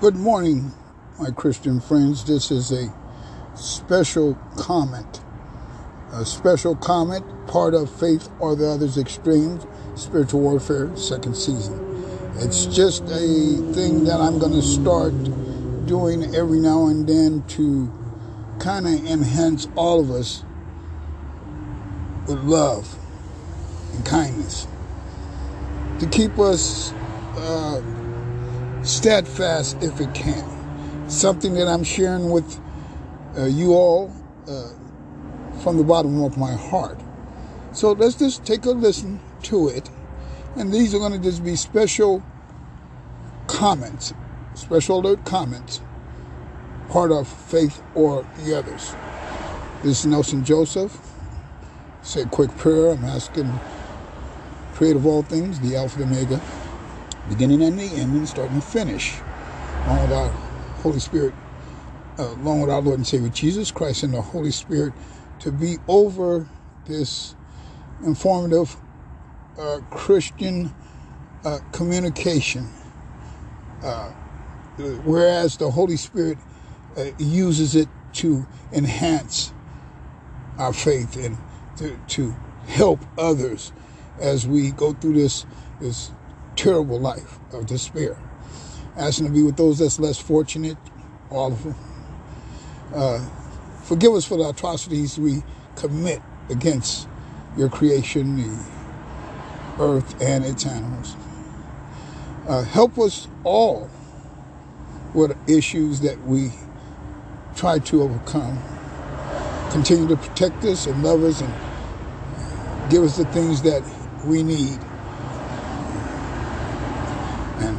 Good morning, my Christian friends. This is a special comment. A special comment, part of Faith or the Other's Extremes, Spiritual Warfare, second season. It's just a thing that I'm going to start doing every now and then to kind of enhance all of us with love and kindness. To keep us uh, steadfast if it can. Something that I'm sharing with uh, you all uh, from the bottom of my heart. So let's just take a listen to it. And these are going to just be special comments, special alert comments, part of faith or the others. This is Nelson Joseph. Say a quick prayer. I'm asking, creator of all things, the Alpha and Omega, beginning and the end, and starting and finish, along with our Holy Spirit, uh, along with our Lord and Savior Jesus Christ and the Holy Spirit, to be over this informative uh, Christian uh, communication. Uh, whereas the Holy Spirit uh, uses it to enhance our faith and to, to help others as we go through this this terrible life of despair. Asking to be with those that's less fortunate, all of them. Uh, forgive us for the atrocities we commit against your creation, the earth, and its animals. Uh, help us all with issues that we try to overcome. Continue to protect us and love us and give us the things that we need and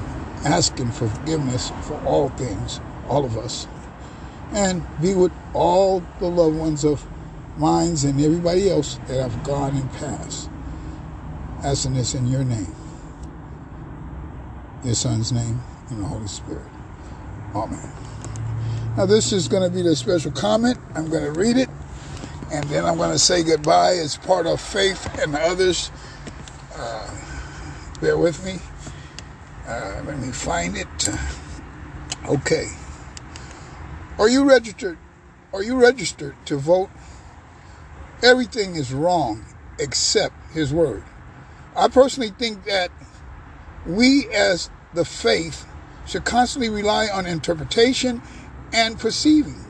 asking for forgiveness for all things, all of us. And be with all the loved ones of mine and everybody else that have gone and passed. Asking this in your name, your son's name, and the Holy Spirit. Amen. Now, this is going to be the special comment. I'm going to read it, and then I'm going to say goodbye as part of faith and others. Uh, bear with me. Uh, let me find it. Okay. Are you registered? Are you registered to vote? Everything is wrong except His Word. I personally think that we, as the faith, should constantly rely on interpretation and perceiving,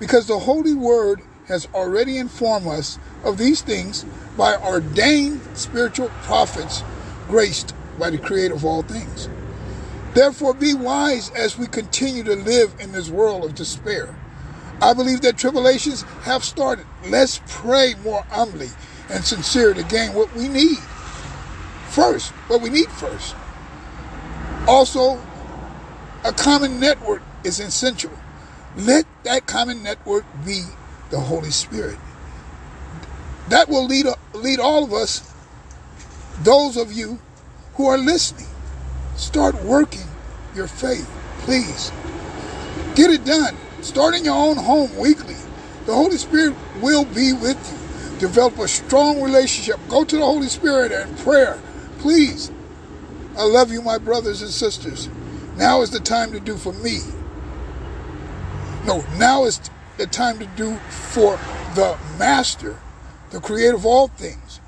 because the Holy Word has already informed us of these things by ordained spiritual prophets graced by the creator of all things. Therefore, be wise as we continue to live in this world of despair. I believe that tribulations have started. Let's pray more humbly and sincere to gain what we need first, what we need first. Also, a common network is essential. Let that common network be the Holy Spirit. That will lead, lead all of us, those of you who are listening, start working your faith, please. Get it done. Start in your own home weekly. The Holy Spirit will be with you. Develop a strong relationship. Go to the Holy Spirit and prayer. Please. I love you, my brothers and sisters. Now is the time to do for me. No, now is the time to do for the Master, the creator of all things.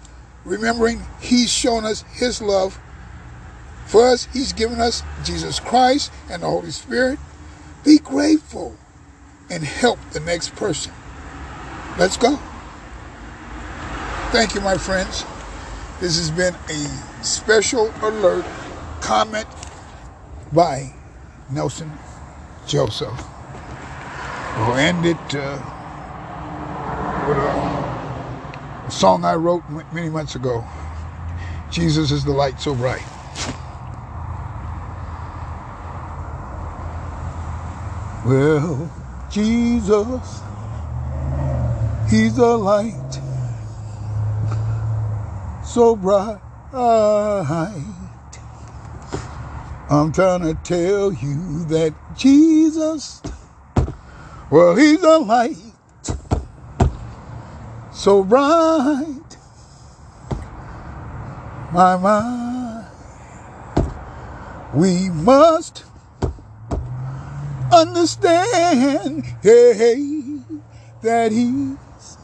Remembering He's shown us His love for us, He's given us Jesus Christ and the Holy Spirit. Be grateful and help the next person. Let's go. Thank you, my friends. This has been a special alert comment by Nelson Joseph. We'll end it uh, with a, a song I wrote many months ago Jesus is the light so bright. Well, Jesus, He's a light so bright. I'm trying to tell you that Jesus, well, He's a light so bright. My mind, we must understand hey, that he's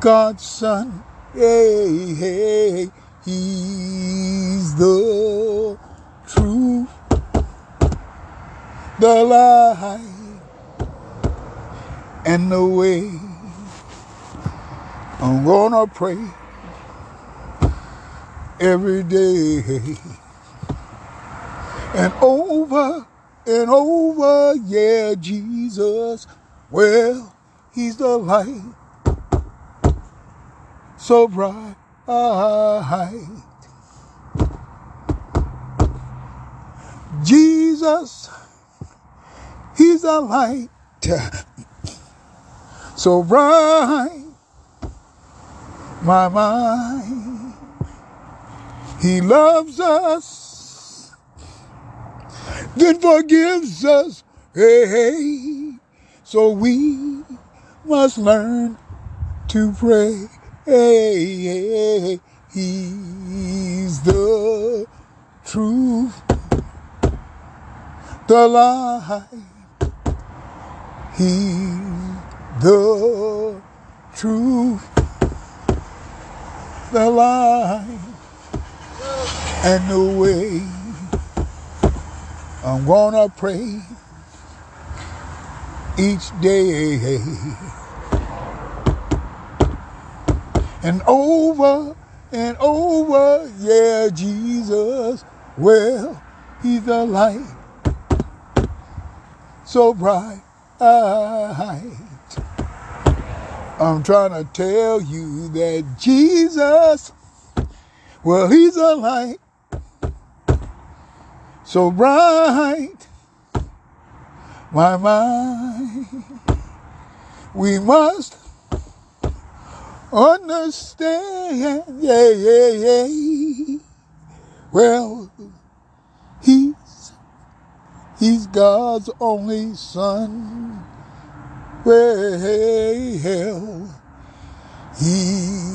God's son. Hey, hey, he's the truth, the light, and the way. I'm gonna pray every day and over and over, yeah, Jesus. Well, he's the light so bright. Jesus, he's the light so bright. My mind, he loves us, then forgives us. Hey, hey. So we must learn to pray. Hey, hey, he's the truth, the light. He's the truth, the light, and the way. I'm gonna pray each day and over and over. Yeah, Jesus, well, he's the light so bright. I'm trying to tell you that Jesus, well, he's a light so bright. My mind, we must understand. Yeah, yeah, yeah. Well, he's he's God's only son. Well, he's